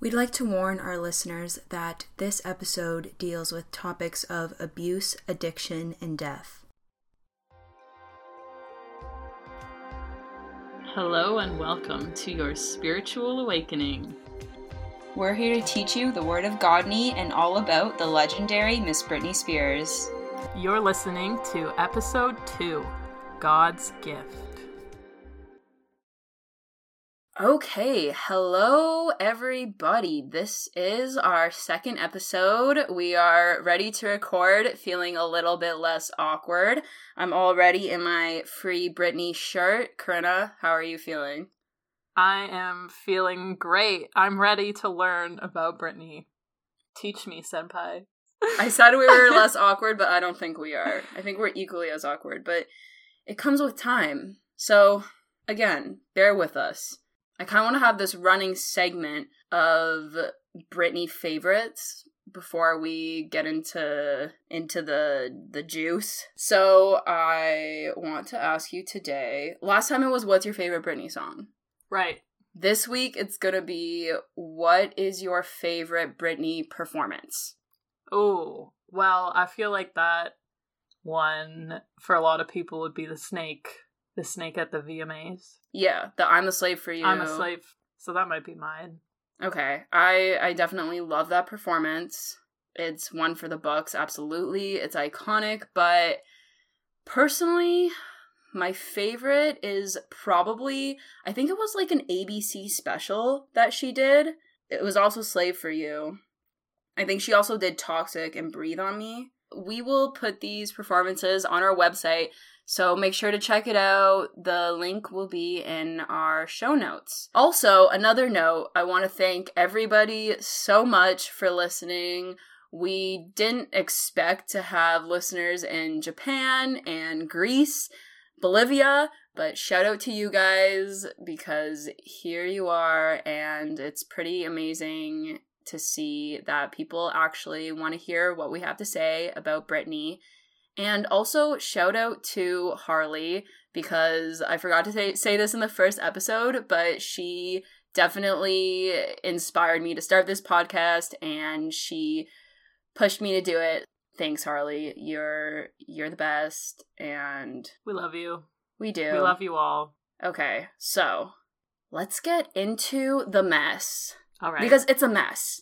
We'd like to warn our listeners that this episode deals with topics of abuse, addiction, and death. Hello and welcome to your spiritual awakening. We're here to teach you the Word of Godney and all about the legendary Miss Britney Spears. You're listening to episode 2 God's Gift. Okay, hello everybody. This is our second episode. We are ready to record, feeling a little bit less awkward. I'm already in my free Britney shirt. Corinna, how are you feeling? I am feeling great. I'm ready to learn about Britney. Teach me, senpai. I said we were less awkward, but I don't think we are. I think we're equally as awkward, but it comes with time. So, again, bear with us. I kind of want to have this running segment of Britney favorites before we get into into the the juice. So I want to ask you today. Last time it was what's your favorite Britney song? Right. This week it's going to be what is your favorite Britney performance? Oh, well, I feel like that one for a lot of people would be the snake, the snake at the VMAs. Yeah, the I'm a slave for you. I'm a slave, so that might be mine. Okay. I I definitely love that performance. It's one for the books, absolutely. It's iconic, but personally, my favorite is probably I think it was like an ABC special that she did. It was also Slave for You. I think she also did Toxic and Breathe on Me. We will put these performances on our website, so make sure to check it out. The link will be in our show notes. Also, another note I want to thank everybody so much for listening. We didn't expect to have listeners in Japan and Greece, Bolivia, but shout out to you guys because here you are, and it's pretty amazing to see that people actually want to hear what we have to say about Britney. And also, shout out to Harley because I forgot to say, say this in the first episode, but she definitely inspired me to start this podcast and she pushed me to do it. Thanks, Harley. You're you're the best and We love you. we do. We love you all. Okay, so let's get into the mess. All right. Because it's a mess.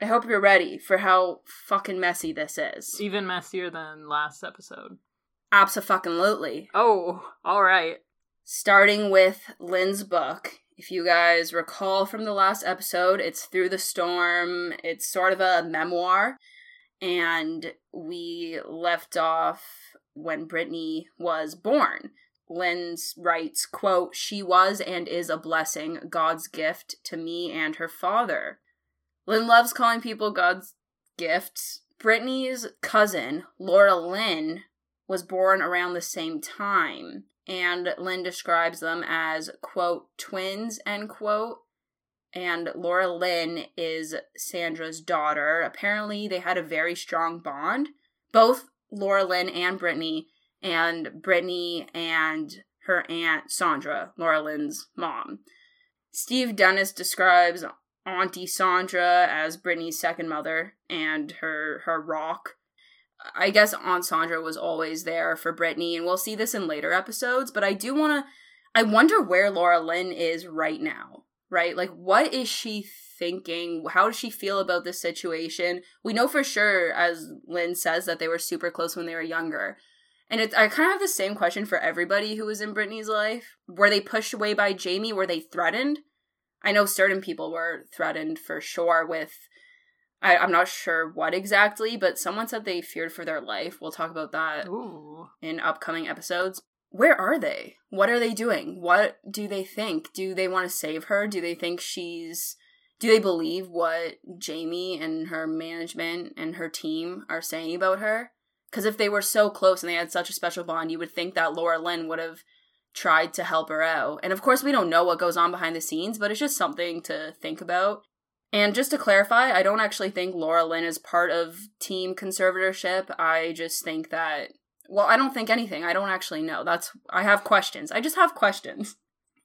I hope you're ready for how fucking messy this is. even messier than last episode. Absolutely. Oh, all right. Starting with Lynn's book. If you guys recall from the last episode, it's Through the Storm. It's sort of a memoir. And we left off when Britney was born. Lynn's writes, quote, She was and is a blessing, God's gift to me and her father. Lynn loves calling people God's gifts. Britney's cousin, Laura Lynn, was born around the same time, and Lynn describes them as, quote, twins, end quote. And Laura Lynn is Sandra's daughter. Apparently, they had a very strong bond. Both Laura Lynn and Britney, and Britney and her aunt Sandra, Laura Lynn's mom. Steve Dennis describes Auntie Sandra as Britney's second mother and her her rock. I guess Aunt Sandra was always there for Britney, and we'll see this in later episodes. But I do want to. I wonder where Laura Lynn is right now. Right, like what is she thinking? How does she feel about this situation? We know for sure, as Lynn says, that they were super close when they were younger. And it's I kind of have the same question for everybody who was in Britney's life. Were they pushed away by Jamie? Were they threatened? I know certain people were threatened for sure with I, I'm not sure what exactly, but someone said they feared for their life. We'll talk about that Ooh. in upcoming episodes. Where are they? What are they doing? What do they think? Do they want to save her? Do they think she's do they believe what Jamie and her management and her team are saying about her? Because if they were so close and they had such a special bond, you would think that Laura Lynn would have tried to help her out. And of course, we don't know what goes on behind the scenes, but it's just something to think about. And just to clarify, I don't actually think Laura Lynn is part of team conservatorship. I just think that, well, I don't think anything. I don't actually know. That's, I have questions. I just have questions.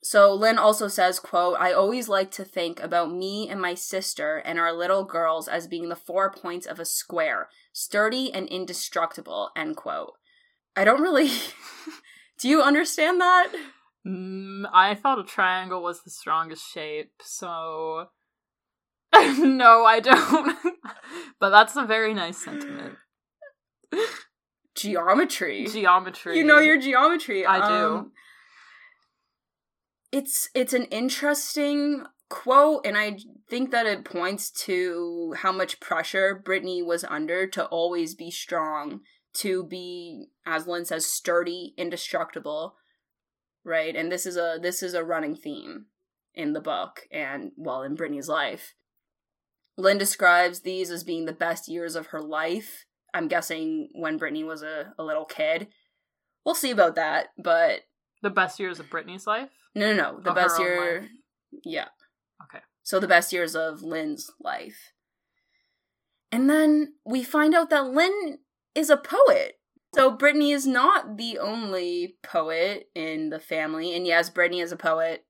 So Lynn also says, quote, I always like to think about me and my sister and our little girls as being the four points of a square, sturdy and indestructible, end quote. I don't really Do you understand that? Mm, I thought a triangle was the strongest shape, so no, I don't. but that's a very nice sentiment. Geometry. Geometry. You know your geometry. I do. Um, it's it's an interesting quote and I think that it points to how much pressure Britney was under to always be strong, to be as Lynn says sturdy, indestructible, right? And this is a this is a running theme in the book and well in Britney's life. Lynn describes these as being the best years of her life. I'm guessing when Britney was a, a little kid. We'll see about that, but the best years of Britney's life? No, no, no. The Of best year. life. Yeah. Okay. So the best years of Lynn's life. And then we find out that Lynn is a poet. So Britney is not the only poet in the family. And yes, Britney is a poet.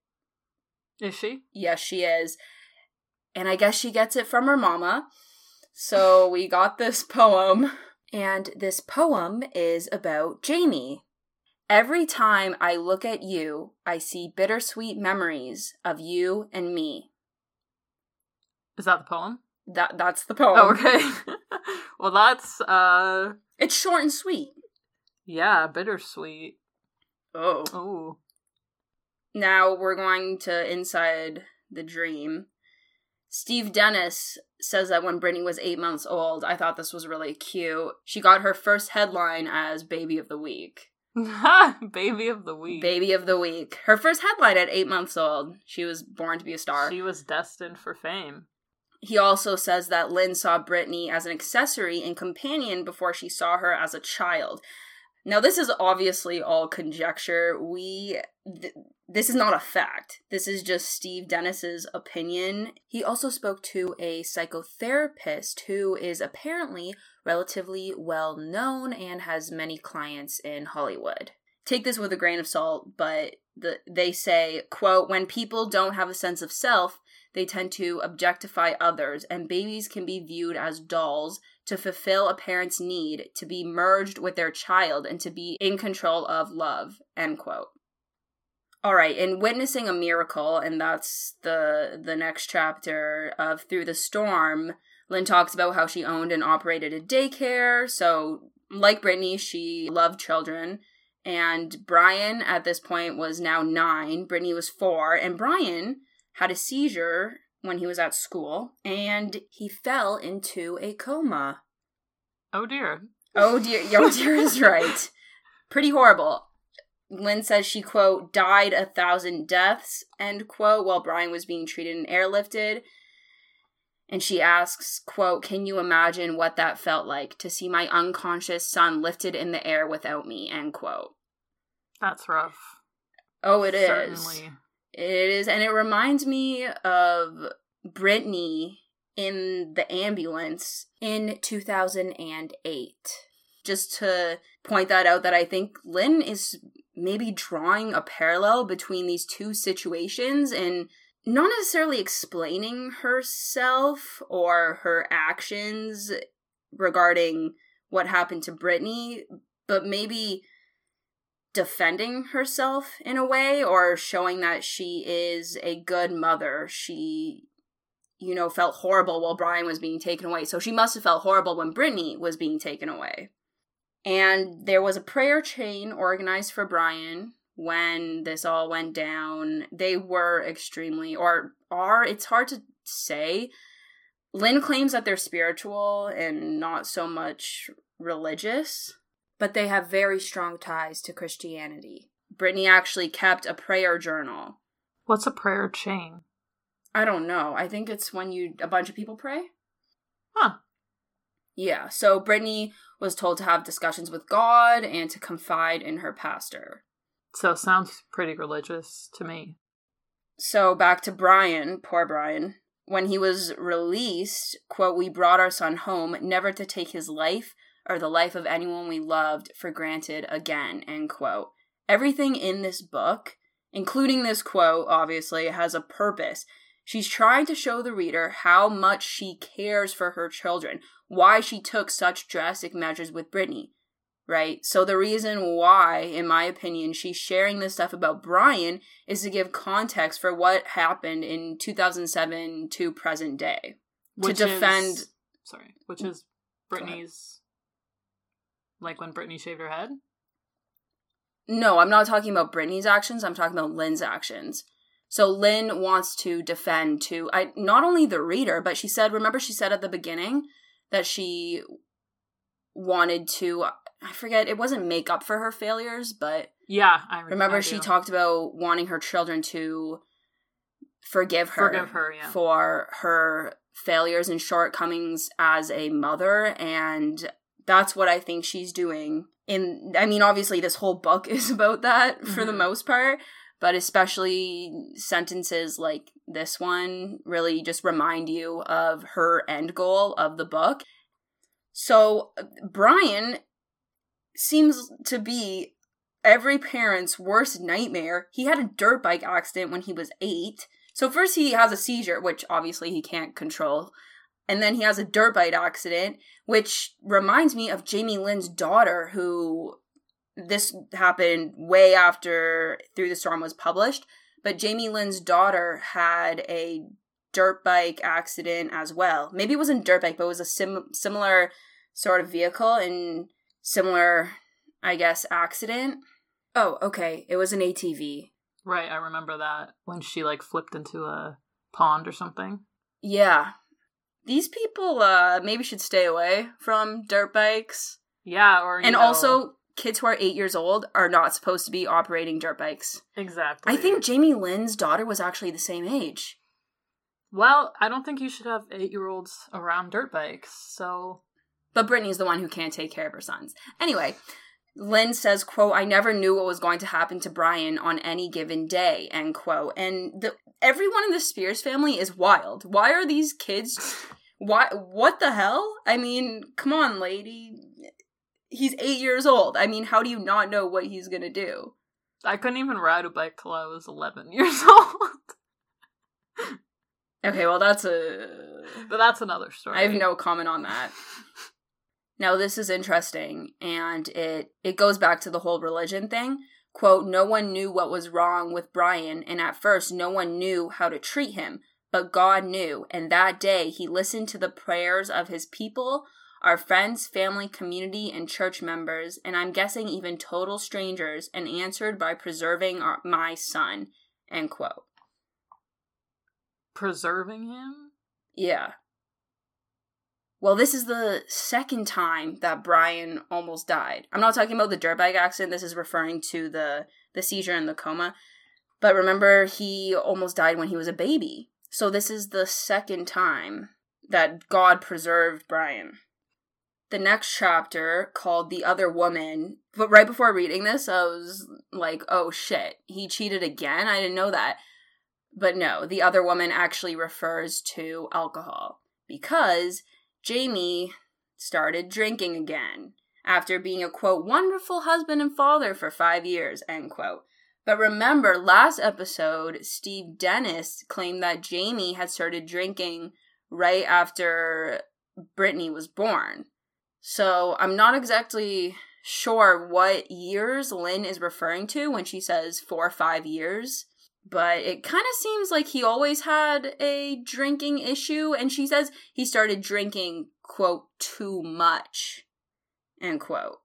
Is she? Yes, she is. And I guess she gets it from her mama. So we got this poem. And this poem is about Jamie. Every time I look at you, I see bittersweet memories of you and me. Is that the poem? That that's the poem. Oh, okay. well, that's uh It's short and sweet. yeah, bittersweet. Oh. Oh. Now we're going to inside the dream. Steve Dennis says that when Britney was eight months old, I thought this was really cute. She got her first headline as Baby of the Week. Baby of the week. Baby of the Week. Her first headline at eight months old. She was born to be a star. She was destined for fame. He also says that Lynn saw Britney as an accessory and companion before she saw her as a child. Now, this is obviously all conjecture. We. Th- this is not a fact. This is just Steve Dennis's opinion. He also spoke to a psychotherapist who is apparently relatively well known and has many clients in Hollywood. Take this with a grain of salt, but the, they say, quote, when people don't have a sense of self, they tend to objectify others, and babies can be viewed as dolls to fulfill a parent's need to be merged with their child and to be in control of love. End quote. All right, in witnessing a miracle, and that's the the next chapter of Through the Storm, Lynn talks about how she owned and operated a daycare. So, like Britney, she loved children. And Brian, at this point, was now nine. Britney was four. And Brian had a seizure when he was at school and he fell into a coma. Oh dear. Oh dear, oh dear is right. Pretty horrible. Lynn says she, quote, died a thousand deaths, end quote, while Brian was being treated and airlifted. And she asks, quote, can you imagine what that felt like to see my unconscious son lifted in the air without me, end quote. That's rough. Oh, it is. Certainly. It is, and it reminds me of Britney in the ambulance in 2008. Just to point that out, that I think Lynn is maybe drawing a parallel between these two situations and not necessarily explaining herself or her actions regarding what happened to Britney, but maybe defending herself in a way or showing that she is a good mother. She, you know, felt horrible while Brian was being taken away. So she must have felt horrible when Britney was being taken away. And there was a prayer chain organized for Brian when this all went down. They were extremely, or are, it's hard to say. Lynn claims that they're spiritual and not so much religious but they have very strong ties to Christianity. Britney actually kept a prayer journal. What's a prayer chain? I don't know. I think it's when you a bunch of people pray. Huh. Yeah. So Britney was told to have discussions with God and to confide in her pastor. So sounds pretty religious to me. So back to Brian, poor Brian. When he was released, quote, we brought our son home, never to take his life or the life of anyone we loved for granted again, end quote. Everything in this book, including this quote, obviously, has a purpose. She's trying to show the reader how much she cares for her children, why she took such drastic measures with Britney, right? So, the reason why, in my opinion, she's sharing this stuff about Brian is to give context for what happened in 2007 to present day. Which to defend. Is, sorry, which is Britney's. Like when Britney shaved her head? No, I'm not talking about Britney's actions, I'm talking about Lynn's actions. So Lynn wants to defend to I not only the reader, but she said remember she said at the beginning that she wanted to I forget it wasn't make up for her failures, but yeah, I remember, remember she talked about wanting her children to forgive her, forgive her yeah. for her failures and shortcomings as a mother and that's what I think she's doing in I mean obviously this whole book is about that for mm-hmm. the most part, but especially sentences like this one really just remind you of her end goal of the book. So Brian seems to be every parent's worst nightmare. He had a dirt bike accident when he was 8. So first he has a seizure, which obviously he can't control. And then he has a dirt bike accident, which reminds me of Jamie Lynn's daughter, who this happened way after Through the Storm was published. But Jamie Lynn's daughter had a dirt bike accident as well. Maybe it wasn't dirt bike, but it was a sim- similar sort of vehicle and similar, I guess, accident. Oh, okay. It was an ATV. Right, I remember that when she like flipped into a pond or something. Yeah. These people uh maybe should stay away from dirt bikes. Yeah, or And know, also kids who are 8 years old are not supposed to be operating dirt bikes. Exactly. I think Jamie Lynn's daughter was actually the same age. Well, I don't think you should have 8-year-olds around dirt bikes. So but Britney's the one who can't take care of her sons. Anyway, Lynn says, quote, I never knew what was going to happen to Brian on any given day, end quote. And the, everyone in the Spears family is wild. Why are these kids why what the hell? I mean, come on, lady. He's eight years old. I mean, how do you not know what he's gonna do? I couldn't even ride a bike till I was eleven years old. okay, well that's a But that's another story. I have no comment on that. Now this is interesting and it it goes back to the whole religion thing. Quote, no one knew what was wrong with Brian and at first no one knew how to treat him, but God knew, and that day he listened to the prayers of his people, our friends, family, community, and church members, and I'm guessing even total strangers, and answered by preserving our, my son. End quote. Preserving him? Yeah. Well, this is the second time that Brian almost died. I'm not talking about the dirt bike accident. This is referring to the the seizure and the coma. But remember, he almost died when he was a baby. So this is the second time that God preserved Brian. The next chapter called The Other Woman, but right before reading this, I was like, oh shit, he cheated again? I didn't know that. But no, The Other Woman actually refers to alcohol because Jamie started drinking again after being a quote wonderful husband and father for five years end quote. But remember last episode steve dennis claimed that jamie had started drinking right after britney was born. So i'm not exactly sure what years lynn is referring to when she says four or five years but it kind of seems like he always had a drinking issue and she says he started drinking quote too much end quote.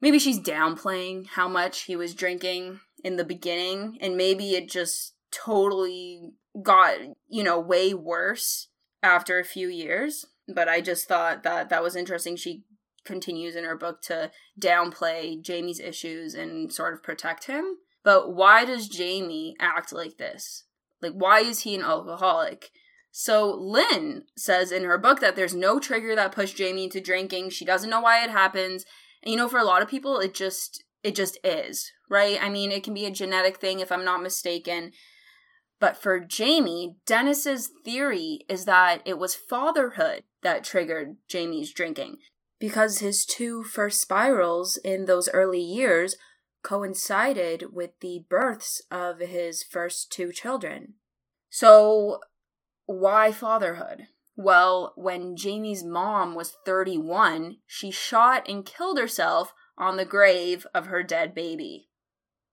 Maybe she's downplaying how much he was drinking in the beginning and maybe it just totally got you know way worse after a few years but i just thought that that was interesting. She continues in her book to downplay jamie's issues and sort of protect him but why does Jamie act like this? Like, why is he an alcoholic? So Lynn says in her book that there's no trigger that pushed Jamie into drinking. She doesn't know why it happens. And you know, for a lot of people, it just it just is, right? I mean, it can be a genetic thing if I'm not mistaken. But for Jamie, Dennis's theory is that it was fatherhood that triggered Jamie's drinking because his two first spirals in those early years coincided with the births of his first two children. So, why fatherhood? Well, when Jamie's mom was 31, she shot and killed herself on the grave of her dead baby.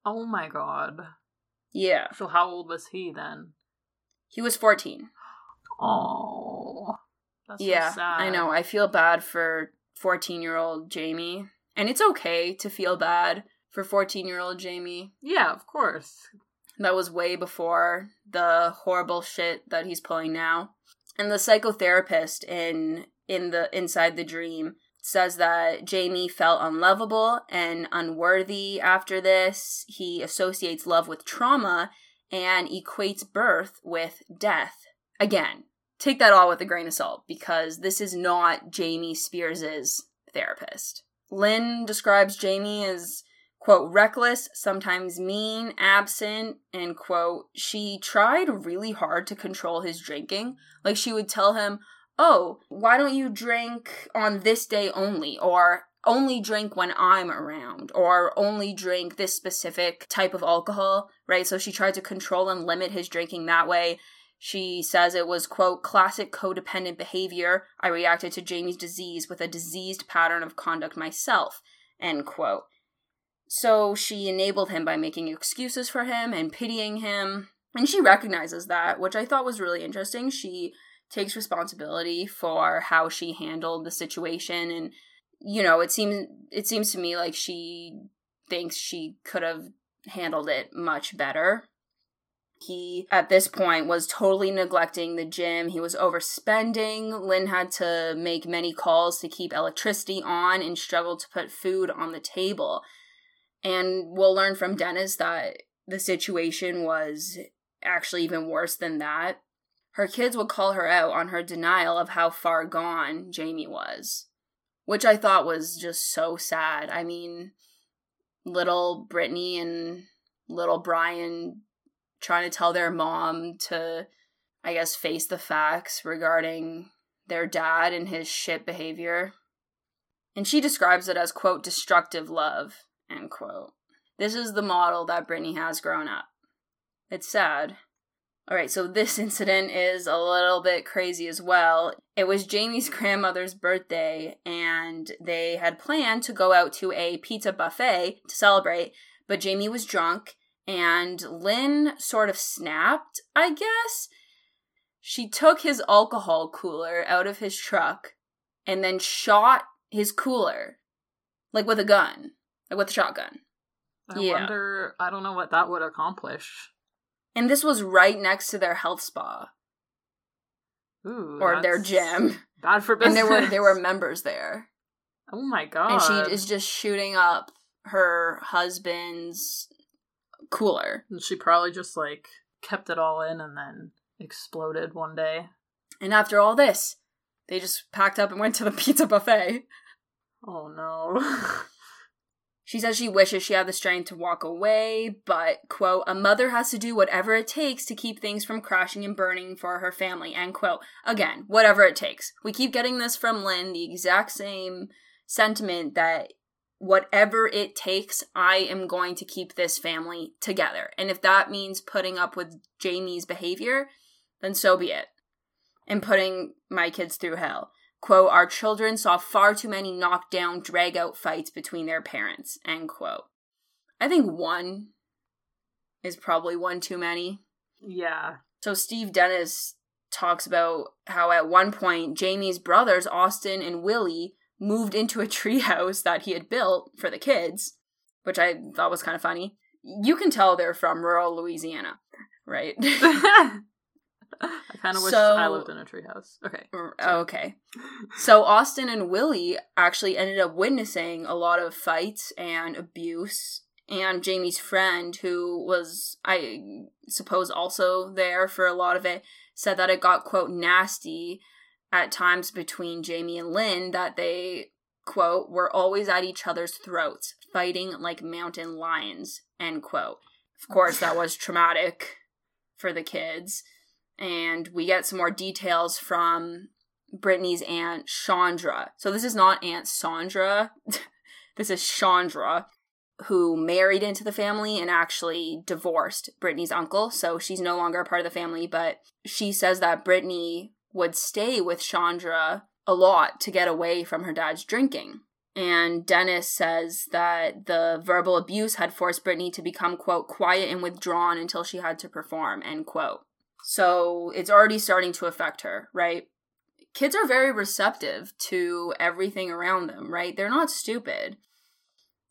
Oh my god. Yeah. So how old was he then? He was 14. Oh. That's so yeah, sad. I know. I feel bad for 14 year old Jamie. And it's okay to feel bad for 14 year old Jamie. Yeah, of course. That was way before the horrible shit that he's pulling now. And the psychotherapist in in the inside the dream says that Jamie felt unlovable and unworthy after this. He associates love with trauma and equates birth with death. Again, take that all with a grain of salt because this is not Jamie Spears's therapist. Lynn describes Jamie as quote reckless, sometimes mean, absent, and quote she tried really hard to control his drinking. Like she would tell him, "Oh, why don't you drink on this day only?" or only drink when I'm around or only drink this specific type of alcohol, right? So she tried to control and limit his drinking that way. She says it was, quote, classic codependent behavior. I reacted to Jamie's disease with a diseased pattern of conduct myself, end quote. So she enabled him by making excuses for him and pitying him. And she recognizes that, which I thought was really interesting. She takes responsibility for how she handled the situation and you know, it seems it seems to me like she thinks she could have handled it much better. He, at this point, was totally neglecting the gym. He was overspending. Lynn had to make many calls to keep electricity on and struggled to put food on the table. And we'll learn from Dennis that the situation was actually even worse than that. Her kids would call her out on her denial of how far gone Jamie was, which I thought was just so sad. I mean, little Britney and little Brian trying to tell their mom to, I guess, face the facts regarding their dad and his shit behavior. And she describes it as, quote, destructive love, end quote. This is the model that Britney has grown up. It's sad. All right, so this incident is a little bit crazy as well. It was Jamie's grandmother's birthday, and they had planned to go out to a pizza buffet to celebrate, but Jamie was drunk, and Lynn sort of snapped, I guess. She took his alcohol cooler out of his truck and then shot his cooler, like with a gun, with a shotgun. I Yeah. wonder I don't know what that would accomplish. And this was right next to their health spa Ooh. or their gym. Bad for business. And there were there were members there. Oh my god. And she is just shooting up her husband's cooler. And she probably just like kept it all in and then exploded one day. And after all this, they just packed up and went to the pizza buffet. Oh no. She says she wishes she had the strength to walk away, but, quote, a mother has to do whatever it takes to keep things from crashing and burning for her family, end quote. Again, whatever it takes. We keep getting this from Lynn, the exact same sentiment that whatever it takes, I am going to keep this family together. And if that means putting up with Jamie's behavior, then so be it. And putting my kids through hell. Quote, our children saw far too many knockdown, drag out fights between their parents, end quote. I think one is probably one too many. yeah. So Steve Dennis talks about how at one point Jamie's brothers, Austin and Willie, moved into a treehouse that he had built for the kids, which I thought was kind of funny. You can tell they're from rural Louisiana, right? I kind of wish So- I lived in a treehouse. Okay. Oh, okay. So Austin and Willie actually ended up witnessing a lot of fights and abuse. And Jamie's friend, who was, I suppose, also there for a lot of it, said that it got, quote, nasty at times between Jamie and Lynn, that they, quote, were always at each other's throats, fighting like mountain lions, end quote. Of course, that was traumatic for the kids. And we get some more details from Britney's aunt Chandra. So this is not Aunt Sandra. this is Chandra. who married into the family and actually divorced Britney's uncle. So she's no longer a part of the family, but she says that Britney would stay with Chandra a lot to get away from her dad's drinking. And Dennis says that the verbal abuse had forced Britney to become, quote, quiet and withdrawn until she had to perform, end quote. So it's already starting to affect her, right? Kids are very receptive to everything around them, right? They're not stupid.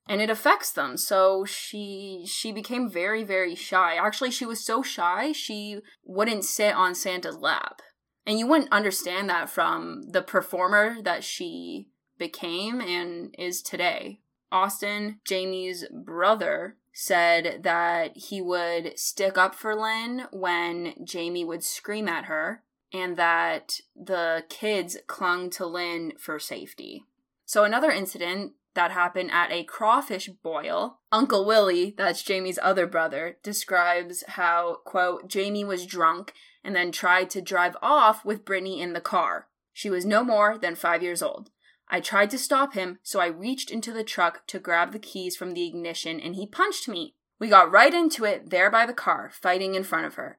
And it affects them. So she she became very very shy. Actually, she was so shy, she wouldn't sit on Santa's lap. And you wouldn't understand that from the performer that she became and is today. Austin, Jamie's brother, said that he would stick up for Lynn when Jamie would scream at her, and that the kids clung to Lynn for safety. So, another incident that happened at a crawfish boil, Uncle Willie, that's Jamie's other brother, describes how, quote, Jamie was drunk and then tried to drive off with Britney in the car. She was no more than five years old. I tried to stop him, so I reached into the truck to grab the keys from the ignition and he punched me. We got right into it there by the car, fighting in front of her.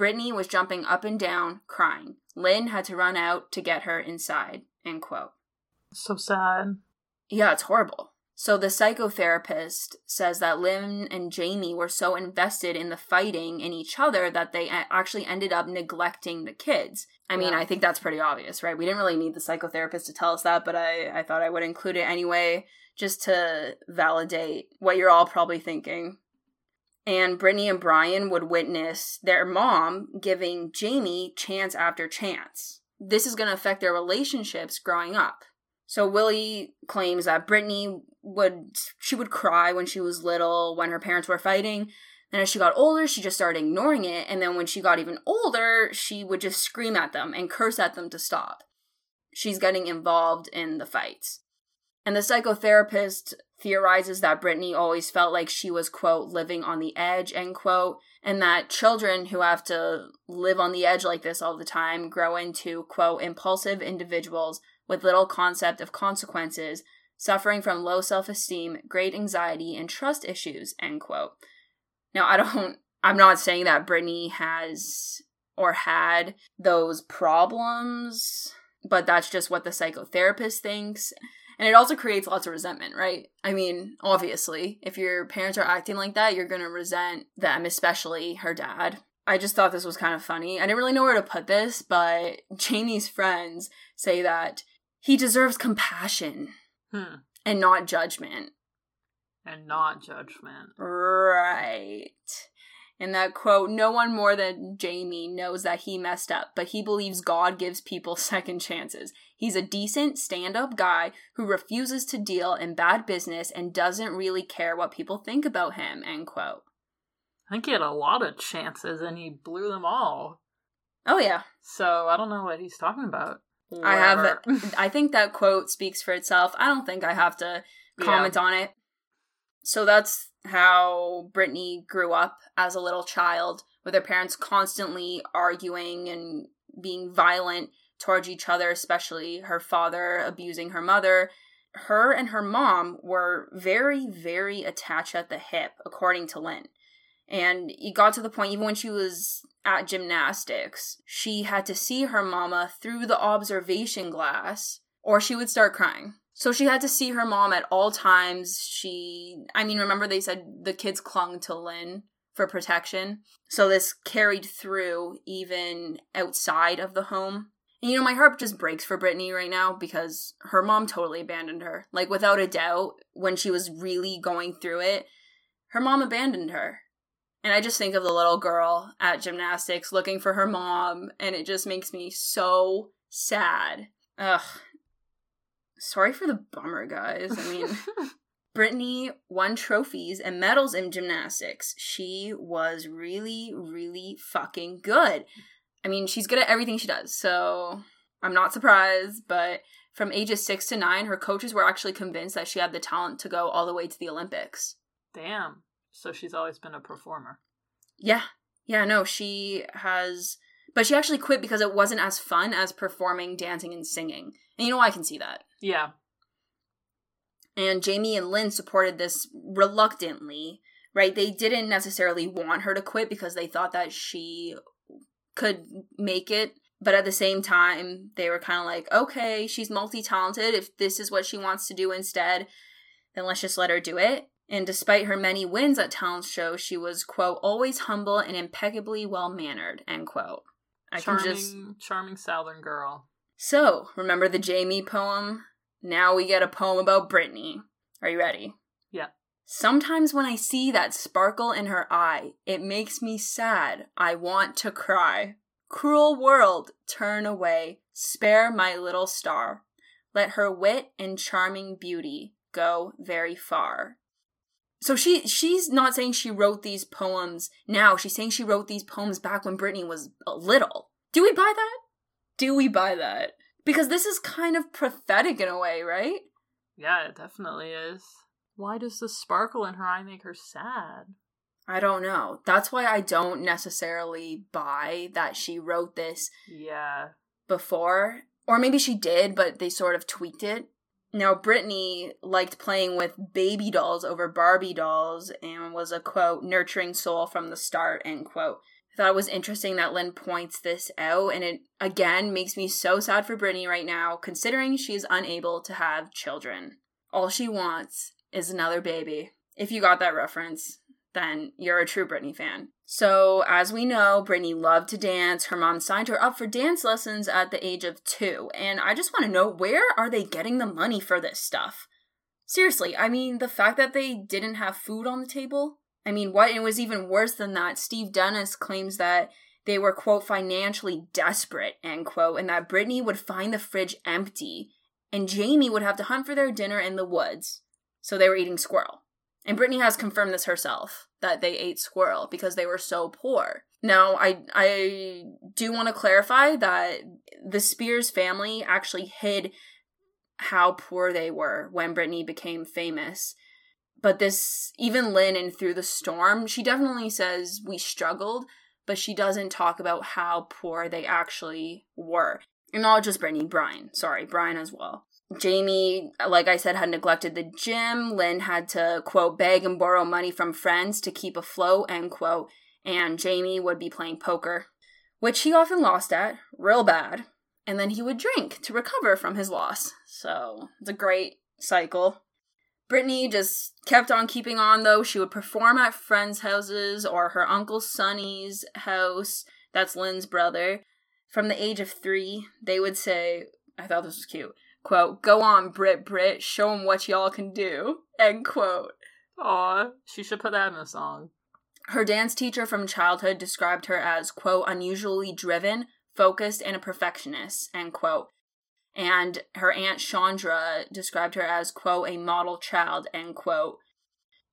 Britney was jumping up and down, crying. Lynn had to run out to get her inside. End quote. So sad. Yeah, it's horrible. So the psychotherapist says that Lynn and Jamie were so invested in the fighting in each other that they actually ended up neglecting the kids. I mean, yeah. I think that's pretty obvious, right? We didn't really need the psychotherapist to tell us that, but I, I thought I would include it anyway, just to validate what you're all probably thinking. And Britney and Brian would witness their mom giving Jamie chance after chance. This is going to affect their relationships growing up. So Willie claims that Britney would she would cry when she was little when her parents were fighting. Then as she got older, she just started ignoring it, and then when she got even older, she would just scream at them and curse at them to stop. She's getting involved in the fights. And the psychotherapist theorizes that Britney always felt like she was, quote, living on the edge, end quote, and that children who have to live on the edge like this all the time grow into, quote, impulsive individuals with little concept of consequences, suffering from low self esteem, great anxiety, and trust issues, end quote. Now, I don't, I'm not saying that Britney has or had those problems, but that's just what the psychotherapist thinks. And it also creates lots of resentment, right? I mean, obviously, if your parents are acting like that, you're going to resent them, especially her dad. I just thought this was kind of funny. I didn't really know where to put this, but Jamie's friends say that he deserves compassion hmm. and not judgment. And not judgment. Right. And that quote, no one more than Jamie knows that he messed up, but he believes God gives people second chances. He's a decent, stand up guy who refuses to deal in bad business and doesn't really care what people think about him, end quote. I think he had a lot of chances and he blew them all. Oh, yeah. So I don't know what he's talking about. I have. I think that quote speaks for itself. I don't think I have to comment yeah. on it. So that's how Britney grew up as a little child, with her parents constantly arguing and being violent towards each other, especially her father abusing her mother. Her and her mom were very, very attached at the hip, according to Lynn. And it got to the point, even when she was at gymnastics, she had to see her mama through the observation glass or she would start crying. So she had to see her mom at all times. She, I mean, remember they said the kids clung to Lynn for protection. So this carried through even outside of the home. And you know, my heart just breaks for Britney right now because her mom totally abandoned her. Like, without a doubt, when she was really going through it, her mom abandoned her. And I just think of the little girl at gymnastics looking for her mom, and it just makes me so sad. Ugh. Sorry for the bummer, guys. I mean, Britney won trophies and medals in gymnastics. She was really, really fucking good. I mean, she's good at everything she does, so I'm not surprised, but from ages six to nine, her coaches were actually convinced that she had the talent to go all the way to the Olympics. Damn. So she's always been a performer. Yeah. Yeah, no, she has but she actually quit because it wasn't as fun as performing, dancing and singing. And you know I can see that. Yeah. And Jamie and Lynn supported this reluctantly, right? They didn't necessarily want her to quit because they thought that she could make it. But at the same time, they were kind of like, okay, she's multi talented. If this is what she wants to do instead, then let's just let her do it. And despite her many wins at talent shows, she was, quote, always humble and impeccably well mannered, end quote. I charming, can just. Charming Southern girl. So, remember the Jamie poem? Now we get a poem about Britney. Are you ready? Yeah. Sometimes when I see that sparkle in her eye, it makes me sad. I want to cry. Cruel world, turn away. Spare my little star. Let her wit and charming beauty go very far. So she she's not saying she wrote these poems now. She's saying she wrote these poems back when Britney was a little. Do we buy that? Do we buy that? Because this is kind of prophetic in a way, right? Yeah, it definitely is. Why does the sparkle in her eye make her sad? I don't know. That's why I don't necessarily buy that she wrote this. Yeah. Before. Or maybe she did, but they sort of tweaked it. Now, Britney liked playing with baby dolls over Barbie dolls and was a quote, nurturing soul from the start, end quote. I thought it was interesting that Lynn points this out, and it again makes me so sad for Britney right now, considering she's unable to have children. All she wants is another baby. If you got that reference, then you're a true Britney fan. So, as we know, Britney loved to dance. Her mom signed her up for dance lessons at the age of two. And I just want to know where are they getting the money for this stuff? Seriously, I mean, the fact that they didn't have food on the table, I mean, what? It was even worse than that. Steve Dennis claims that they were, quote, financially desperate, end quote, and that Britney would find the fridge empty and Jamie would have to hunt for their dinner in the woods. So they were eating squirrel. And Britney has confirmed this herself that they ate squirrel because they were so poor. Now, I I do want to clarify that the Spears family actually hid how poor they were when Britney became famous but this, even Lynn in Through the Storm, she definitely says we struggled, but she doesn't talk about how poor they actually were. And not just Britney, Brian. Sorry, Brian as well. Jamie, like I said, had neglected the gym. Lynn had to, quote, beg and borrow money from friends to keep afloat, end quote. And Jamie would be playing poker, which he often lost at, real bad. And then he would drink to recover from his loss. So it's a great cycle. Britney just kept on keeping on though. She would perform at friends' houses or her uncle Sonny's house. That's Lynn's brother. From the age of three, they would say, I thought this was cute. Quote, go on, Brit Brit, show 'em what y'all can do. End quote. Aw, she should put that in a song. Her dance teacher from childhood described her as, quote, unusually driven, focused, and a perfectionist, end quote and her aunt Chandra described her as quote a model child end quote.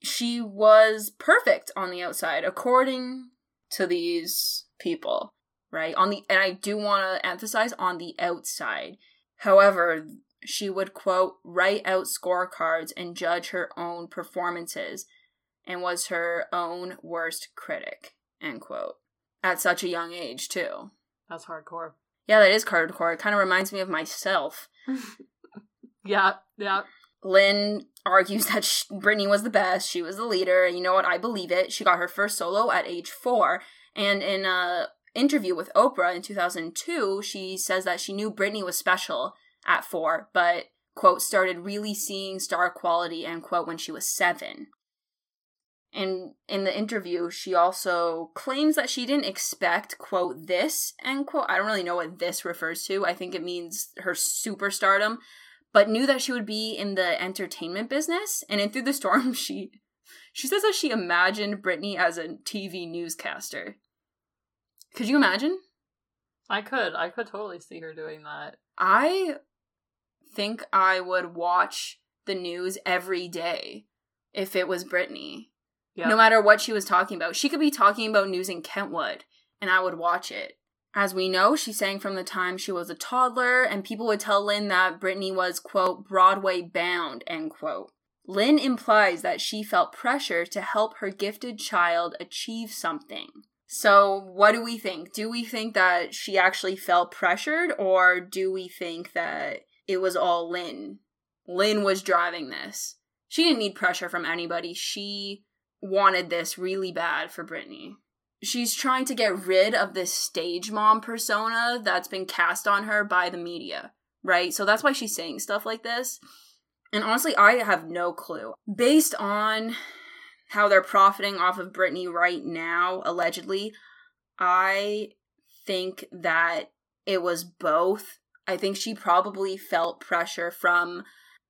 She was perfect on the outside according to these people, right? On the and I do want to emphasize on the outside. However, she would quote write out scorecards and judge her own performances and was her own worst critic end quote at such a young age too that's hardcore yeah, that is hardcore. It kind of reminds me of myself. yeah, yeah. Lynn argues that she, Britney was the best. She was the leader. And you know what? I believe it. She got her first solo at age four. And in a interview with Oprah in 2002, she says that she knew Britney was special at four, but, quote, started really seeing star quality, end quote, when she was seven. And in the interview, she also claims that she didn't expect, quote, this, end quote. I don't really know what this refers to. I think it means her superstardom, but knew that she would be in the entertainment business. And in Through the Storm, she she says that she imagined Britney as a TV newscaster. Could you imagine? I could. I could totally see her doing that. I think I would watch the news every day if it was Britney. Yep. No matter what she was talking about. She could be talking about news in Kentwood, and I would watch it. As we know, she sang from the time she was a toddler, and people would tell Lynn that Britney was, quote, Broadway bound, end quote. Lynn implies that she felt pressure to help her gifted child achieve something. So, what do we think? Do we think that she actually felt pressured, or do we think that it was all Lynn Lynn was driving this. She didn't need pressure from anybody. She wanted this really bad for Britney. She's trying to get rid of this stage mom persona that's been cast on her by the media, right? So that's why she's saying stuff like this. And honestly, I have no clue. Based on how they're profiting off of Britney right now, allegedly, I think that it was both. I think she probably felt pressure from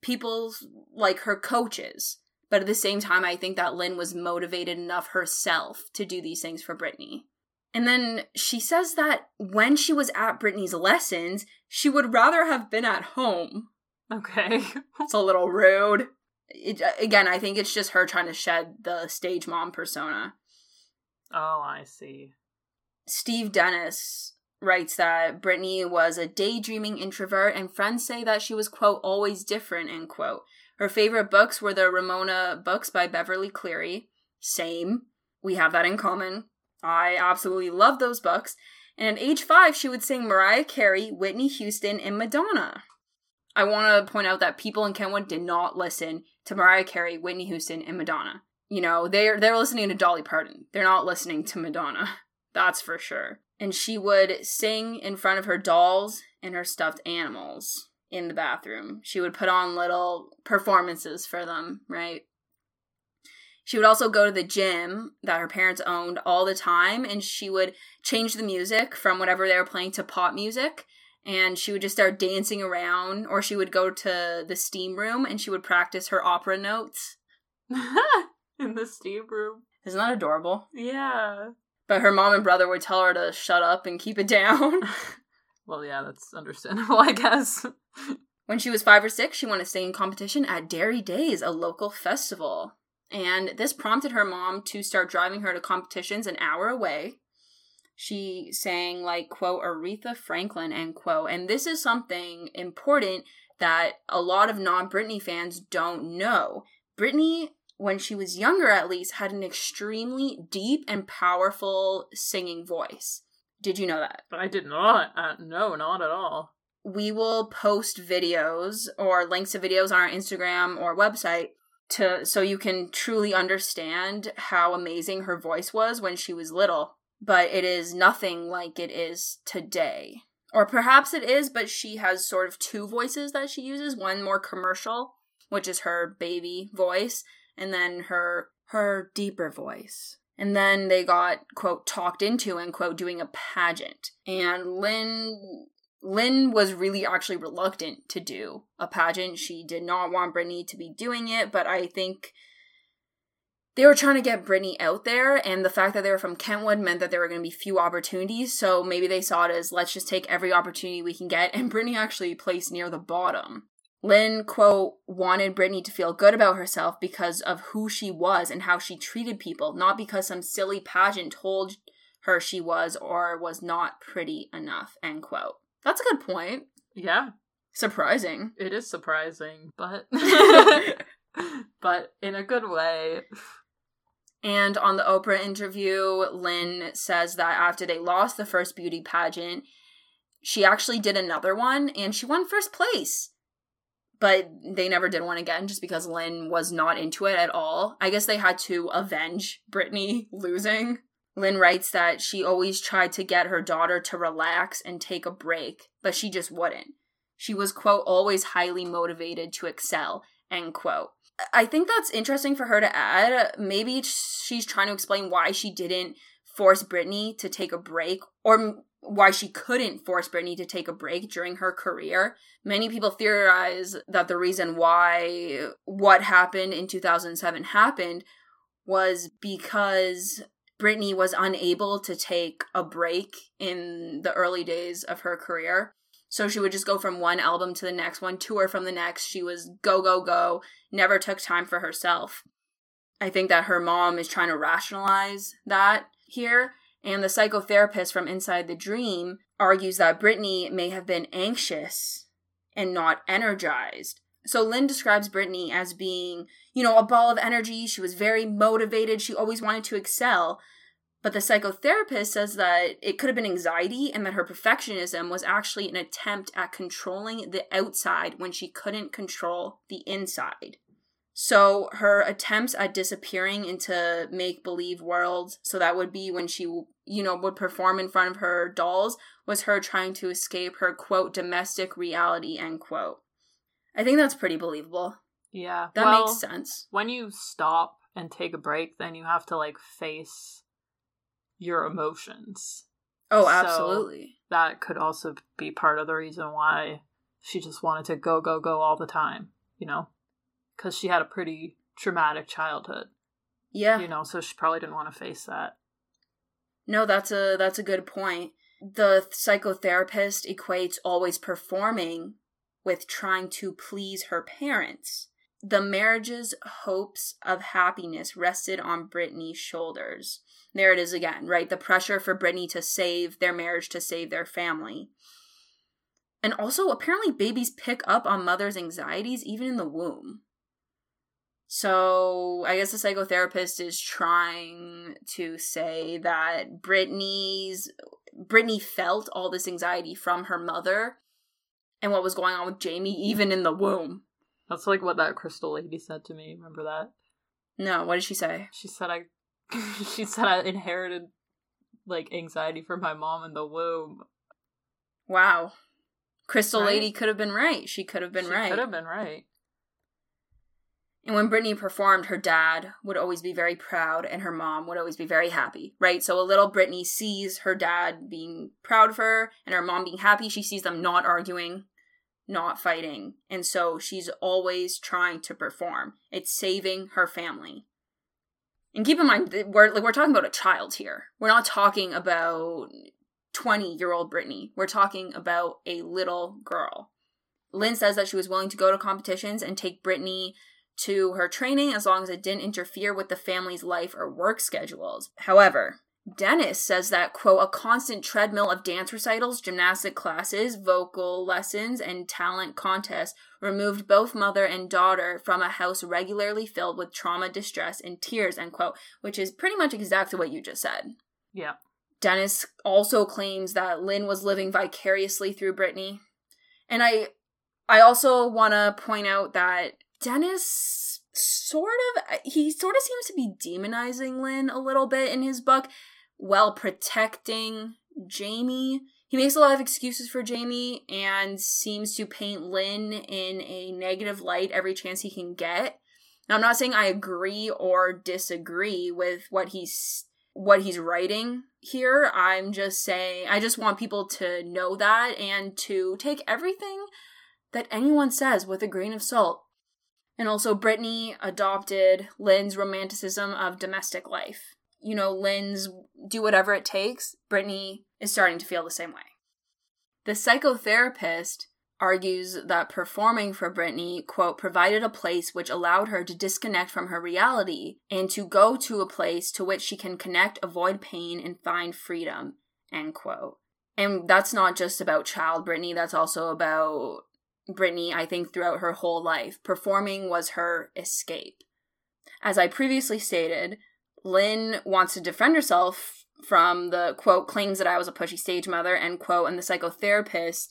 people like her coaches. But at the same time, I think that Lynn was motivated enough herself to do these things for Britney. And then she says that when she was at Britney's lessons, she would rather have been at home. Okay. it's a little rude. It, again, I think it's just her trying to shed the stage mom persona. Oh, I see. Steve Dennis writes that Britney was a daydreaming introvert, and friends say that she was, quote, always different, end quote. Her favorite books were the Ramona books by Beverly Cleary. Same. We have that in common. I absolutely love those books. And at age five, she would sing Mariah Carey, Whitney Houston, and Madonna. I want to point out that people in Kentwood did not listen to Mariah Carey, Whitney Houston, and Madonna. You know, they're they're listening to Dolly Parton. They're not listening to Madonna. That's for sure. And she would sing in front of her dolls and her stuffed animals in the bathroom. She would put on little performances for them, right? She would also go to the gym that her parents owned all the time and she would change the music from whatever they were playing to pop music and she would just start dancing around or she would go to the steam room and she would practice her opera notes in the steam room. Isn't that adorable? Yeah. But her mom and brother would tell her to shut up and keep it down. well, yeah, that's understandable, I guess. when she was five or six, she won a singing competition at Dairy Days, a local festival. And this prompted her mom to start driving her to competitions an hour away. She sang, like, quote, Aretha Franklin, end quote. And this is something important that a lot of non Britney fans don't know. Britney when she was younger at least, had an extremely deep and powerful singing voice. Did you know that? I did not. Uh, no, not at all. We will post videos or links to videos on our Instagram or website to so you can truly understand how amazing her voice was when she was little. But it is nothing like it is today. Or perhaps it is, but she has sort of two voices that she uses, one more commercial, which is her baby voice, and then her her deeper voice. And then they got quote talked into and quote doing a pageant. And Lynn Lynn was really actually reluctant to do a pageant. She did not want Britney to be doing it, but I think they were trying to get Britney out there, and the fact that they were from Kentwood meant that there were going to be few opportunities. So maybe they saw it as let's just take every opportunity we can get. And Britney actually placed near the bottom. Lynn, quote, wanted Britney to feel good about herself because of who she was and how she treated people, not because some silly pageant told her she was or was not pretty enough, end quote. That's a good point. Yeah. Surprising. It is surprising, but but in a good way. And on the Oprah interview, Lynn says that after they lost the first beauty pageant, she actually did another one and she won first place but they never did one again just because Lynn was not into it at all. I guess they had to avenge Britney losing. Lynn writes that she always tried to get her daughter to relax and take a break, but she just wouldn't. She was, quote, always highly motivated to excel, end quote. I think that's interesting for her to add. Maybe she's trying to explain why she didn't force Britney to take a break, or why she couldn't force Britney to take a break during her career. Many people theorize that the reason why what happened in 2007 happened was because Britney was unable to take a break in the early days of her career. So she would just go from one album to the next one, tour from the next. She was go, go, go, never took time for herself. I think that her mom is trying to rationalize that here and the psychotherapist from Inside the Dream argues that Britney may have been anxious and not energized. So Lynn describes Britney as being, you know, a ball of energy. She was very motivated. She always wanted to excel. But the psychotherapist says that it could have been anxiety and that her perfectionism was actually an attempt at controlling the outside when she couldn't control the inside. So her attempts at disappearing into make believe worlds, so that would be when she, you know, would perform in front of her dolls, was her trying to escape her quote domestic reality end quote. I think that's pretty believable. Yeah. That well, makes sense. When you stop and take a break, then you have to like face your emotions. Oh, So- absolutely. That could also be part of the reason why she just wanted to go, go, go all the time, you know? Because she had a pretty traumatic childhood, yeah. you know, so she probably didn't want to face that. No, that's a that's a good point. The psychotherapist equates always performing with trying to please her parents. The marriage's hopes of happiness rested on Britney's shoulders. There it is again, right? The pressure for Britney to save their marriage, to save their family. And also, apparently, babies pick up on mothers' anxieties even in the womb. So, I guess the psychotherapist is trying to say that Britney's Britney felt all this anxiety from her mother and what was going on with Jamie even in the womb. That's like what that crystal lady said to me. Remember that? No, what did she say? She said I she said I inherited like anxiety from my mom in the womb. Wow. Crystal Right? Lady could have been right. She could have been she right. Could have been right. And when Britney performed, her dad would always be very proud and her mom would always be very happy, right? So a little Britney sees her dad being proud of her and her mom being happy. She sees them not arguing, not fighting. And so she's always trying to perform. It's saving her family. And keep in mind, that we're like we're talking about a child here. We're not talking about 20 year old Britney. We're talking about a little girl. Lynn says that she was willing to go to competitions and take Britney to her training as long as it didn't interfere with the family's life or work schedules. However, Dennis says that, quote, a constant treadmill of dance recitals, gymnastic classes, vocal lessons, and talent contests removed both mother and daughter from a house regularly filled with trauma, distress, and tears, end quote, which is pretty much exactly what you just said. Yeah. Dennis also claims that Lynn was living vicariously through Britney. And I I also want to point out that Dennis sort of he sort of seems to be demonizing Lynn a little bit in his book while protecting Jamie. He makes a lot of excuses for Jamie and seems to paint Lynn in a negative light every chance he can get. Now, I'm not saying I agree or disagree with what he's what he's writing here. I'm just saying I just want people to know that and to take everything that anyone says with a grain of salt. And also Britney adopted Lynn's romanticism of domestic life. You know, Lynn's do whatever it takes. Britney is starting to feel the same way. The psychotherapist argues that performing for Britney, quote, provided a place which allowed her to disconnect from her reality and to go to a place to which she can connect, avoid pain, and find freedom, end quote. And that's not just about child Britney, that's also about Britney, I think, throughout her whole life. Performing was her escape. As I previously stated, Lynn wants to defend herself from the quote claims that I was a pushy stage mother, end quote, and the psychotherapist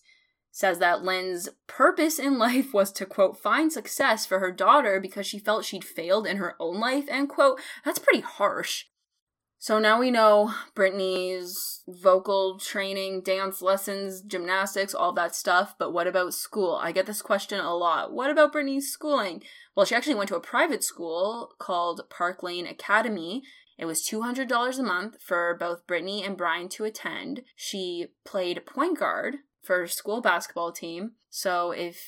says that Lynn's purpose in life was to quote find success for her daughter because she felt she'd failed in her own life, end quote. That's pretty harsh. So now we know Britney's vocal training, dance lessons, gymnastics, all that stuff, but what about school? I get this question a lot. What about Britney's schooling? Well, she actually went to a private school called Park Lane Academy. It was $200 a month for both Britney and Brian to attend. She played point guard for school basketball team. So if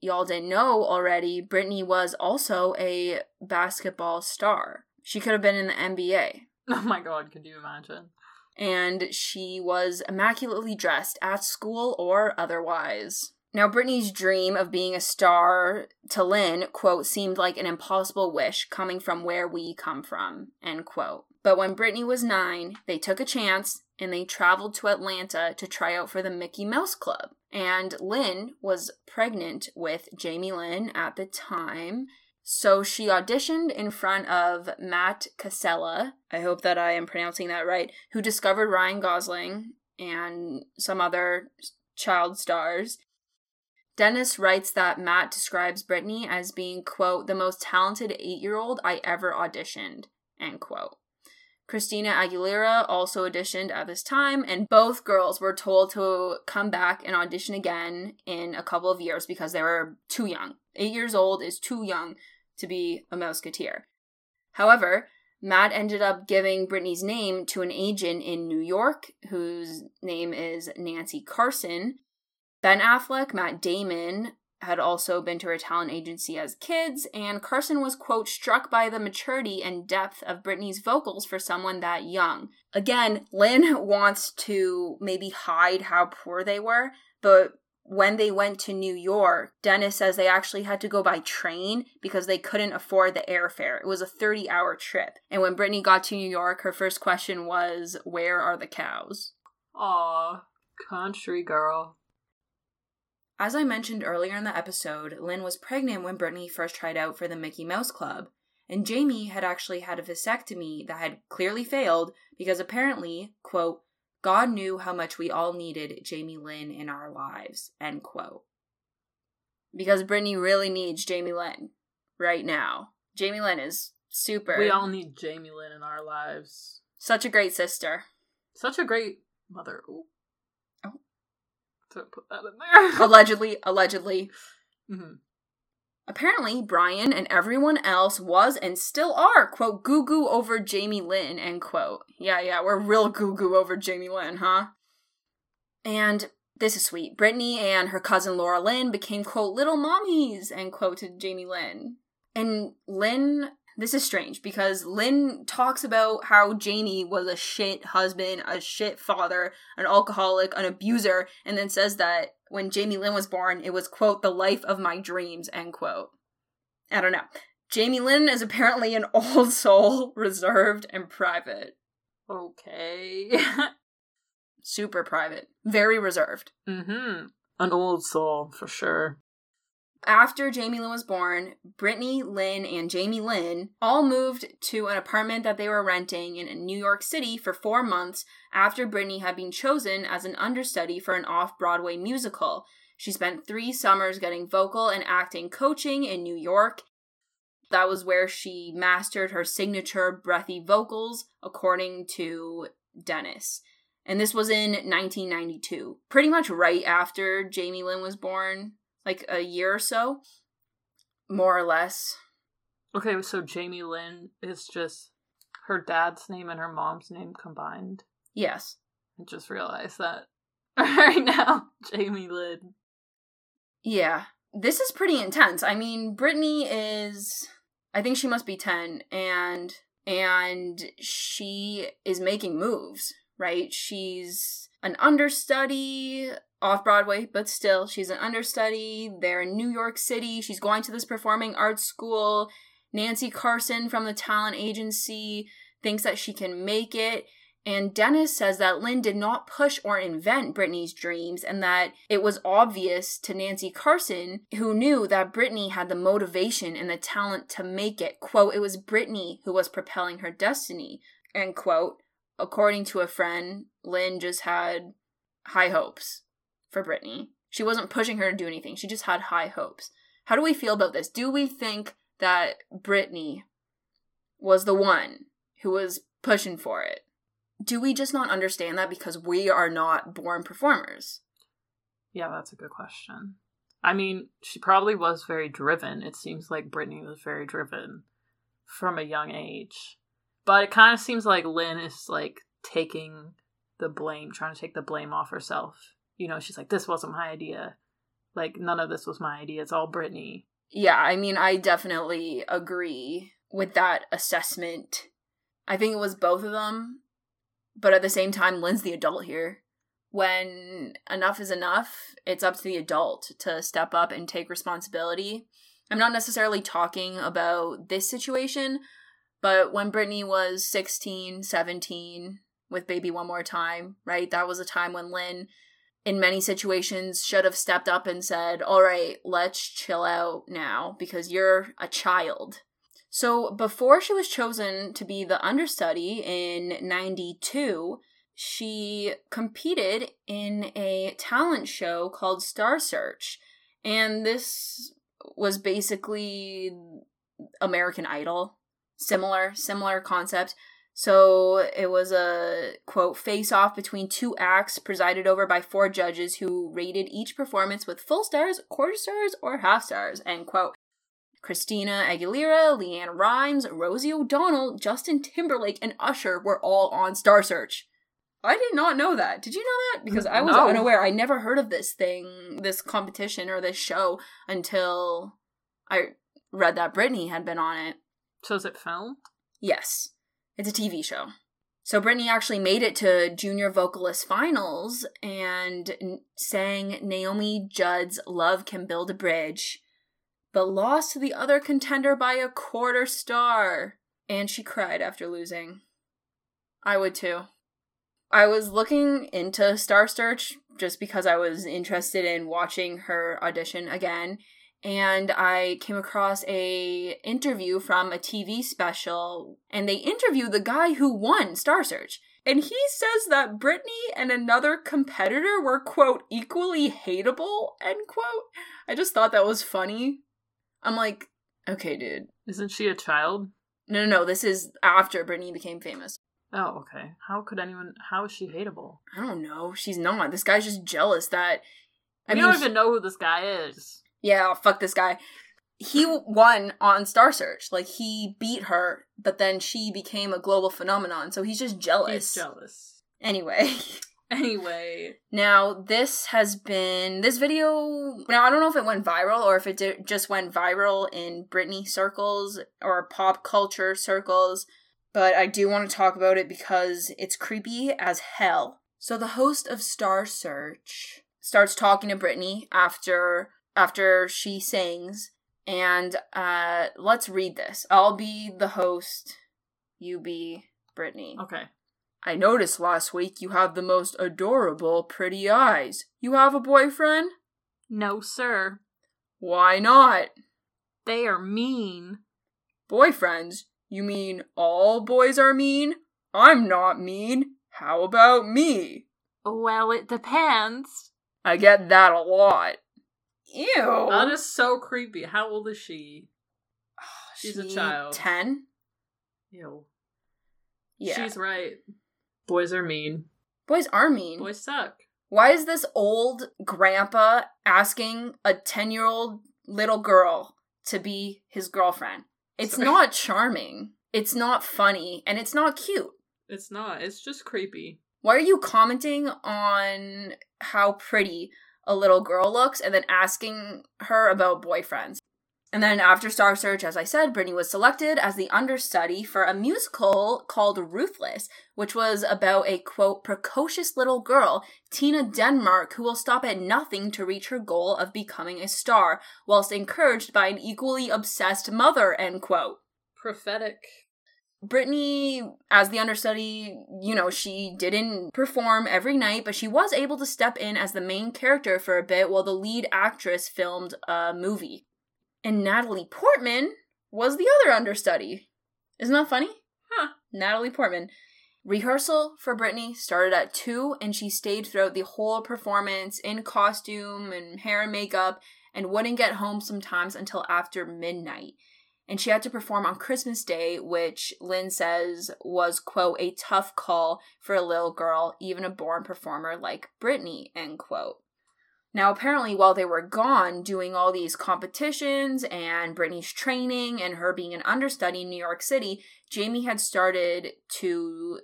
y'all didn't know already, Britney was also a basketball star. She could have been in the NBA Oh my god, could you imagine? and she was immaculately dressed at school or otherwise. Now, Britney's dream of being a star to Lynn, quote, seemed like an impossible wish coming from where we come from, end quote. But when Britney was nine, they took a chance and they traveled to Atlanta to try out for the Mickey Mouse Club. And Lynn was pregnant with Jamie Lynn at the time. So she auditioned in front of Matt Casella. I hope that I am pronouncing that right. Who discovered Ryan Gosling and some other child stars. Dennis writes that Matt describes Britney as being, quote, the most talented eight year old I ever auditioned, end quote. Christina Aguilera also auditioned at this time, and both girls were told to come back and audition again in a couple of years because they were too young. Eight years old is too young to be a Mouseketeer. However, Matt ended up giving Britney's name to an agent in New York whose name is Nancy Carson. Ben Affleck, Matt Damon, had also been to her talent agency as kids, and Carson was, quote, struck by the maturity and depth of Britney's vocals for someone that young. Again, Lynn wants to maybe hide how poor they were, but when they went to New York, Dennis says they actually had to go by train because they couldn't afford the airfare. It was a 30 hour trip. And when Britney got to New York, her first question was, Where are the cows? Aw, country girl. As I mentioned earlier in the episode, Lynn was pregnant when Britney first tried out for the Mickey Mouse Club, and Jamie had actually had a vasectomy that had clearly failed because apparently, quote, God knew how much we all needed Jamie Lynn in our lives, end quote. Because Britney really needs Jamie Lynn right now. Jamie Lynn is super. We all need Jamie Lynn in our lives. Such a great sister. Such a great mother. Ooh to put that in there. allegedly, allegedly. Mm-hmm. Apparently, Brian and everyone else was and still are, quote, goo goo over Jamie Lynn, end quote. Yeah, yeah, we're real goo goo over Jamie Lynn, huh? And this is sweet. Britney and her cousin Laura Lynn became, quote, little mommies, end quote, to Jamie Lynn. And Lynn this is strange because Lynn talks about how Jamie was a shit husband, a shit father, an alcoholic, an abuser, and then says that when Jamie Lynn was born, it was, quote, the life of my dreams, end quote. I don't know. Jamie Lynn is apparently an old soul, reserved and private. Okay. Super private. Very reserved. Mm hmm. An old soul, for sure. After Jamie Lynn was born, Britney, Lynn, and Jamie Lynn all moved to an apartment that they were renting in New York City for four months after Britney had been chosen as an understudy for an off Broadway musical. She spent three summers getting vocal and acting coaching in New York. That was where she mastered her signature breathy vocals, according to Dennis. And this was in 1992, pretty much right after Jamie Lynn was born like a year or so, more or less. Okay, so Jamie Lynn is just her dad's name and her mom's name combined. Yes. I just realized that right now. Jamie Lynn. Yeah. This is pretty intense. I mean, Britney is I think she must be 10 and and she is making moves, right? She's an understudy off Broadway, but still, she's an understudy. They're in New York City. She's going to this performing arts school. Nancy Carson from the talent agency thinks that she can make it. And Dennis says that Lynn did not push or invent Britney's dreams and that it was obvious to Nancy Carson, who knew that Britney had the motivation and the talent to make it. Quote, it was Britney who was propelling her destiny. End quote. According to a friend, Lynn just had high hopes for Britney. She wasn't pushing her to do anything. She just had high hopes. How do we feel about this? Do we think that Britney was the one who was pushing for it? Do we just not understand that because we are not born performers? Yeah, that's a good question. I mean, she probably was very driven. It seems like Britney was very driven from a young age. But it kind of seems like Lynn is like taking the blame, trying to take the blame off herself you know, she's like, this wasn't my idea. Like, none of this was my idea. It's all Britney. Yeah, I mean, I definitely agree with that assessment. I think it was both of them, but at the same time, Lynn's the adult here. When enough is enough, it's up to the adult to step up and take responsibility. I'm not necessarily talking about this situation, but when Britney was 16, 17, with Baby One More Time, right? That was a time when Lynn in many situations should have stepped up and said, All right, let's chill out now because you're a child. So before she was chosen to be the understudy in 92, she competed in a talent show called Star Search. And this was basically American Idol. Similar, similar concept. So it was a quote face off between two acts presided over by four judges who rated each performance with full stars, quarter stars, or half stars. End quote. Christina Aguilera, LeAnn Rimes, Rosie O'Donnell, Justin Timberlake, and Usher were all on Star Search. I did not know that. Did you know that? Because I was No. unaware. I never heard of this thing, this competition or this show until I read that Britney had been on it. So is it filmed? Yes, it's a TV show. So Britney actually made it to junior vocalist finals and sang Naomi Judd's Love Can Build a Bridge, but lost to the other contender by a quarter star. And she cried after losing. I would too. I was looking into Star Search just because I was interested in watching her audition again and I came across a interview from a TV special and they interview the guy who won Star Search. And he says that Britney and another competitor were quote equally hateable, end quote. I just thought that was funny. I'm like, okay, dude. Isn't she a child? No, no, no, this is after Britney became famous. Oh, okay. How could anyone? How is she hateable? I don't know. She's not. This guy's just jealous that. I mean, don't even know who this guy is. Yeah, oh, fuck this guy. He won on Star Search. Like he beat her, but then she became a global phenomenon. So he's just jealous. He's jealous. Anyway, Anyway, now this has been this video. Now I don't know if it went viral or if it did, just went viral in Britney circles or pop culture circles, but I do want to talk about it because it's creepy as hell. So the host of Star Search starts talking to Britney after after she sings, and uh, let's read this. I'll be the host. You be Britney. okay. I noticed last week you have the most adorable, pretty eyes. You have a boyfriend? No, sir. Why not? They are mean. Boyfriends? You mean all boys are mean? I'm not mean. How about me? Well, it depends. I get that a lot. Ew. That is so creepy. How old is she? she's a child. 10? Ew. Yeah. She's right. Boys are mean. Boys are mean. Boys suck. Why is this old grandpa asking a 10 year old little girl to be his girlfriend? It's Sorry. not charming. It's not funny. And it's not cute. It's not. It's just creepy. Why are you commenting on how pretty a little girl looks and then asking her about boyfriends? And then after Star Search, as I said, Britney was selected as the understudy for a musical called Ruthless, which was about a quote, precocious little girl, Tina Denmark, who will stop at nothing to reach her goal of becoming a star, whilst encouraged by an equally obsessed mother, end quote. Prophetic. Britney, as the understudy, you know, she didn't perform every night, but she was able to step in as the main character for a bit while the lead actress filmed a movie. And Natalie Portman was the other understudy. Isn't that funny? Huh. Natalie Portman. Rehearsal for Britney started at 2, and she stayed throughout the whole performance in costume and hair and makeup and wouldn't get home sometimes until after midnight and she had to perform on Christmas Day, which Lynn says was, quote, a tough call for a little girl, even a born performer like Britney, end quote. Now, apparently, while they were gone doing all these competitions and Britney's training and her being an understudy in New York City, Jamie had started to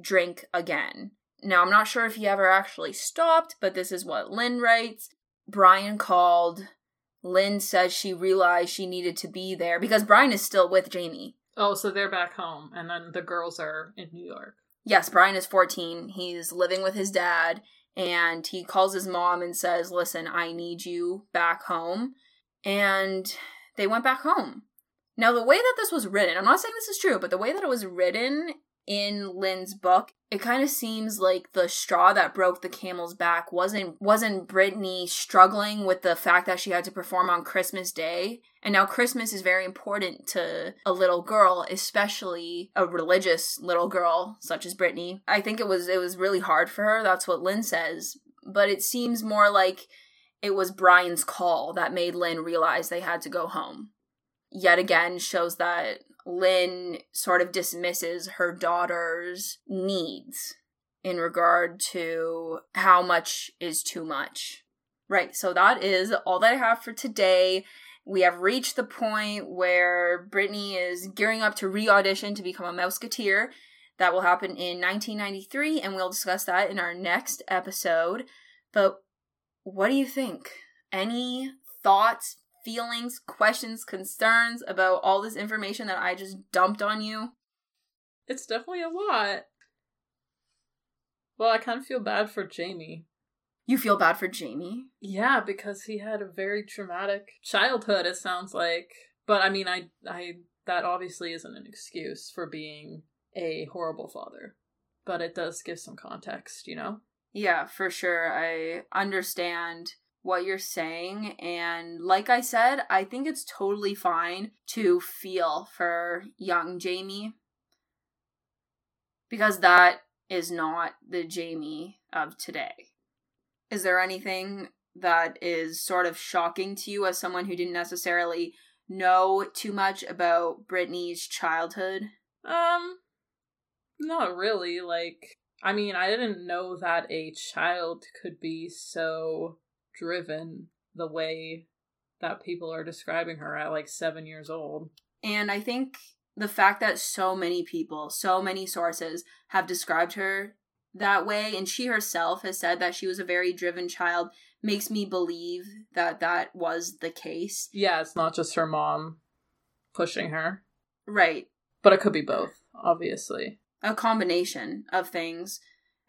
drink again. Now, I'm not sure if he ever actually stopped, but this is what Lynn writes. Brian called, Lynn says she realized she needed to be there because Brian is still with Jamie. Oh, so they're back home, and then the girls are in New York. Yes, Brian is 14. He's living with his dad, and he calls his mom and says, Listen, I need you back home. And they went back home. Now, the way that this was written, I'm not saying this is true, but the way that it was written in Lynn's book, it kind of seems like the straw that broke the camel's back wasn't wasn't Britney struggling with the fact that she had to perform on Christmas Day. And now Christmas is very important to a little girl, especially a religious little girl such as Britney. I think it was it was really hard for her. That's what Lynn says. But it seems more like it was Brian's call that made Lynn realize they had to go home. Yet again shows that Lynn sort of dismisses her daughter's needs in regard to how much is too much. Right, so that is all that I have for today. We have reached the point where Britney is gearing up to re audition to become a Mouseketeer. That will happen in 1993, and we'll discuss that in our next episode. But what do you think? Any thoughts, feelings, questions, concerns about all this information that I just dumped on you? It's definitely a lot. Well, I kind of feel bad for Jamie. You feel bad for Jamie? Yeah, because he had a very traumatic childhood, it sounds like. But I mean, I, I, that obviously isn't an excuse for being a horrible father. But it does give some context, you know? Yeah, for sure. I understand what you're saying. And like I said, I think it's totally fine to feel for young Jamie because that is not the Jamie of today. Is there anything that is sort of shocking to you as someone who didn't necessarily know too much about Britney's childhood? Um, not really. Like, I mean, I didn't know that a child could be so driven the way that people are describing her at like seven years old. And I think the fact that so many people, so many sources have described her that way, and she herself has said that she was a very driven child, makes me believe that that was the case. Yeah, it's not just her mom pushing her. Right. But it could be both, obviously. A combination of things.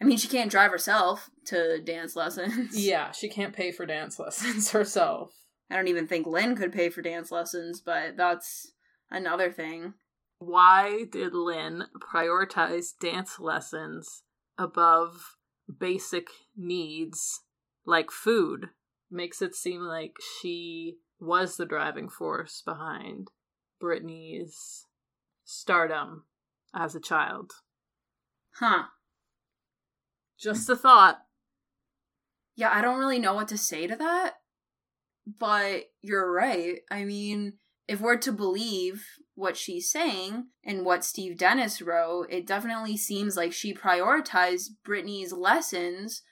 I mean, she can't drive herself to dance lessons. Yeah, she can't pay for dance lessons herself. I don't even think Lynn could pay for dance lessons, but that's another thing. Why did Lynn prioritize dance lessons above basic needs like food? Makes it seem like she was the driving force behind Britney's stardom as a child. Huh. Just a thought. Yeah, I don't really know what to say to that, but you're right. I mean, if we're to believe what she's saying and what Steve Dennis wrote, it definitely seems like she prioritized Britney's lessons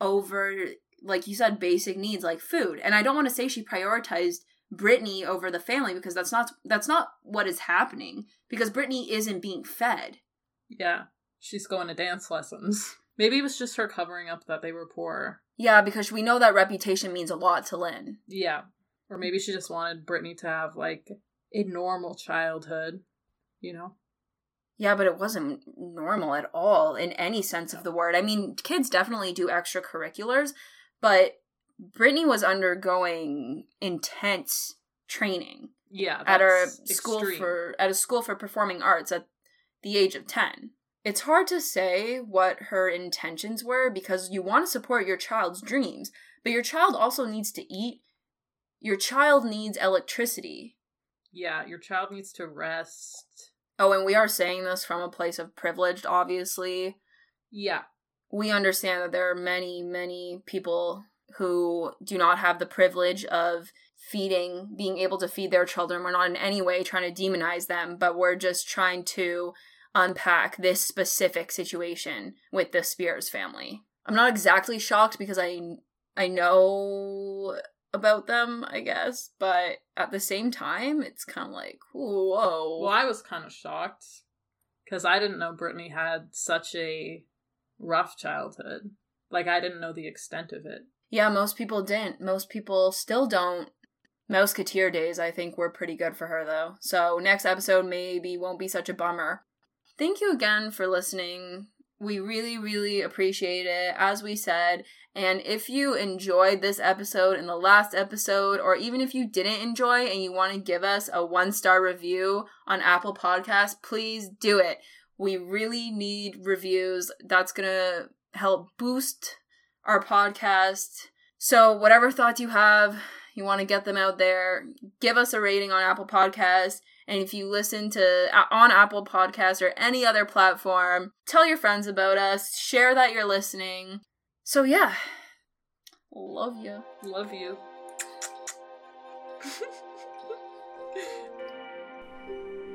over, like you said, basic needs like food. And I don't want to say she prioritized Britney over the family because that's not that's not what is happening. Because Britney isn't being fed. Yeah, she's going to dance lessons. Maybe it was just her covering up that they were poor. Yeah, because we know that reputation means a lot to Lynn. Yeah. Or maybe she just wanted Britney to have like a normal childhood, you know? Yeah, but it wasn't normal at all in any sense of the word. I mean, kids definitely do extracurriculars, but Britney was undergoing intense training. Yeah, at a extreme. school for at a school for performing arts at the age of 10. It's hard to say what her intentions were because you want to support your child's dreams, but your child also needs to eat. Your child needs electricity. Yeah, your child needs to rest. Oh, and we are saying this from a place of privilege, obviously. Yeah. We understand that there are many, many people who do not have the privilege of feeding, being able to feed their children. We're not in any way trying to demonize them, but we're just trying to unpack this specific situation with the Spears family. I'm not exactly shocked because I I know about them, I guess, but at the same time, it's kind of like, whoa. Well, I was kind of shocked because I didn't know Britney had such a rough childhood. Like, I didn't know the extent of it. Yeah, most people didn't. Most people still don't. Mouseketeer days, I think, were pretty good for her, though. So, next episode maybe won't be such a bummer. Thank you again for listening. We really, really appreciate it, as we said. And if you enjoyed this episode and the last episode, or even if you didn't enjoy and you want to give us a one star review on Apple Podcasts, please do it. We really need reviews. That's going to help boost our podcast. So, whatever thoughts you have, you want to get them out there, give us a rating on Apple Podcasts. And if you listen to uh, on Apple Podcasts or any other platform, tell your friends about us, share that you're listening. So, yeah, love you. Love you.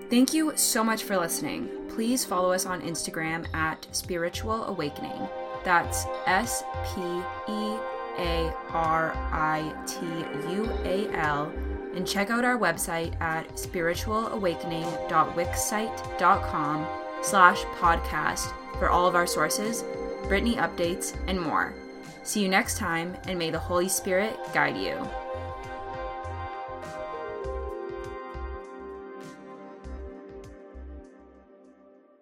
Thank you so much for listening. Please follow us on Instagram at Spearitual Awakening. That's S P E A R I T U A L. And check out our website at spearitualawakening.wixsite.com slash podcast for all of our sources, Britney updates, and more. See you next time, and may the Holy Spirit guide you.